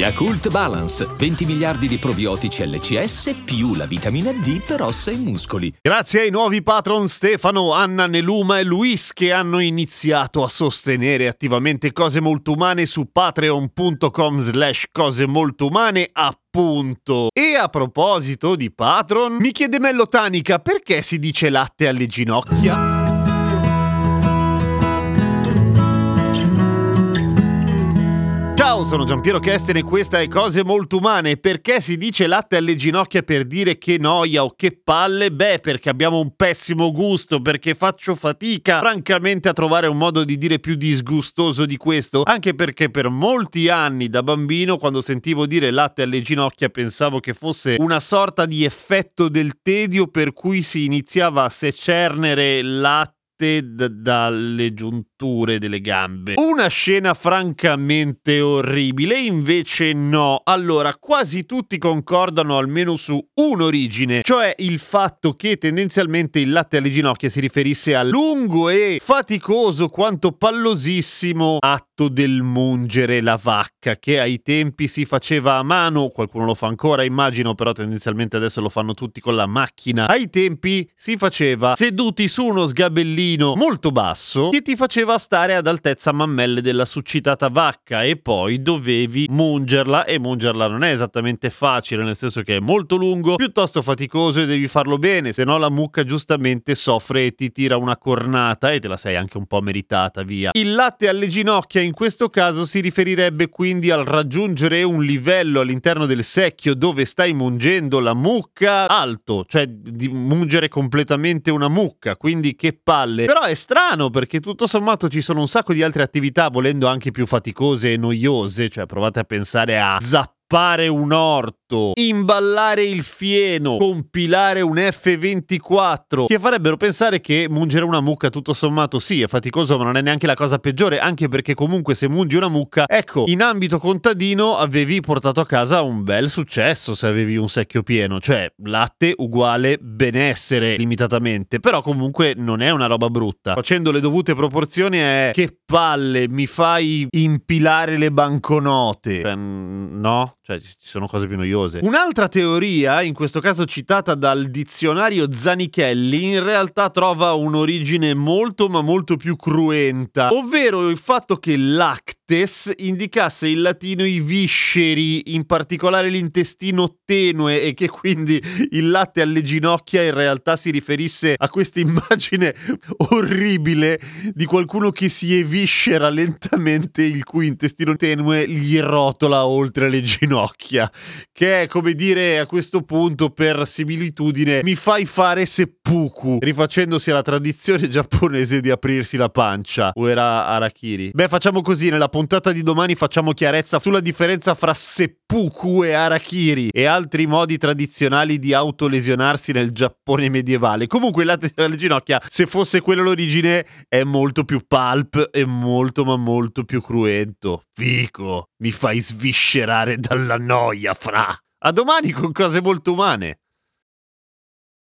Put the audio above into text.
Yakult Balance, 20 miliardi di probiotici LCS più la vitamina D per ossa e muscoli. Grazie ai nuovi patron Stefano, Anna, Neluma e Luis che hanno iniziato a sostenere attivamente cose molto umane su patreon.com slash cose molto umane appunto. E a proposito di patron, mi chiede Mello Tanica perché si dice latte alle ginocchia? Ciao, sono Giampiero Kesten e questa è Cose Molto Umane. Perché si dice latte alle ginocchia per dire che noia o che palle? Beh, perché abbiamo un pessimo gusto, perché faccio fatica, francamente, a trovare un modo di dire più disgustoso di questo. Anche perché per molti anni da bambino, quando sentivo dire latte alle ginocchia, pensavo che fosse una sorta di effetto del tedio per cui si iniziava a secernere latte d- dalle giunture delle gambe. Una scena francamente orribile, invece no. Allora, quasi tutti concordano almeno su un'origine, cioè il fatto che tendenzialmente il latte alle ginocchia si riferisse al lungo e faticoso quanto pallosissimo atto del mungere la vacca, che ai tempi si faceva a mano, qualcuno lo fa ancora immagino, però tendenzialmente adesso lo fanno tutti con la macchina. Ai tempi si faceva seduti su uno sgabellino molto basso che ti faceva stare ad altezza mammelle della succitata vacca e poi dovevi mungerla e mungerla non è esattamente facile nel senso che è molto lungo, piuttosto faticoso e devi farlo bene, se no la mucca giustamente soffre e ti tira una cornata e te la sei anche un po' meritata via. Il latte alle ginocchia in questo caso si riferirebbe quindi al raggiungere un livello all'interno del secchio dove stai mungendo la mucca alto, cioè di mungere completamente una mucca, quindi che palle. Però è strano perché tutto sommato ci sono un sacco di altre attività, volendo anche più faticose e noiose. Cioè, provate a pensare a zappare un orto imballare il fieno, compilare un F24, che farebbero pensare che mungere una mucca tutto sommato sì, è faticoso, ma non è neanche la cosa peggiore, anche perché comunque se mungi una mucca, ecco, in ambito contadino avevi portato a casa un bel successo se avevi un secchio pieno, cioè latte uguale benessere limitatamente, però comunque non è una roba brutta. Facendo le dovute proporzioni è che palle, mi fai impilare le banconote. Cioè, no? Cioè ci sono cose più noiose. Un'altra teoria, in questo caso citata dal dizionario Zanichelli, in realtà trova un'origine molto ma molto più cruenta, ovvero il fatto che lactes indicasse in latino i visceri, in particolare l'intestino tenue e che quindi il latte alle ginocchia in realtà si riferisse a questa immagine orribile di qualcuno che si eviscera lentamente il cui intestino tenue gli rotola oltre le ginocchia, che è come dire a questo punto per similitudine mi fai fare seppuku, rifacendosi alla tradizione giapponese di aprirsi la pancia, o era harakiri. Beh, facciamo così, nella puntata di domani facciamo chiarezza sulla differenza fra seppuku e harakiri e altri modi tradizionali di autolesionarsi nel Giappone medievale. Comunque il latte alle ginocchia, se fosse quello l'origine, è molto più pulp e molto ma molto più cruento. Fico, mi fai sviscerare dalla noia, fra. A domani con cose molto umane.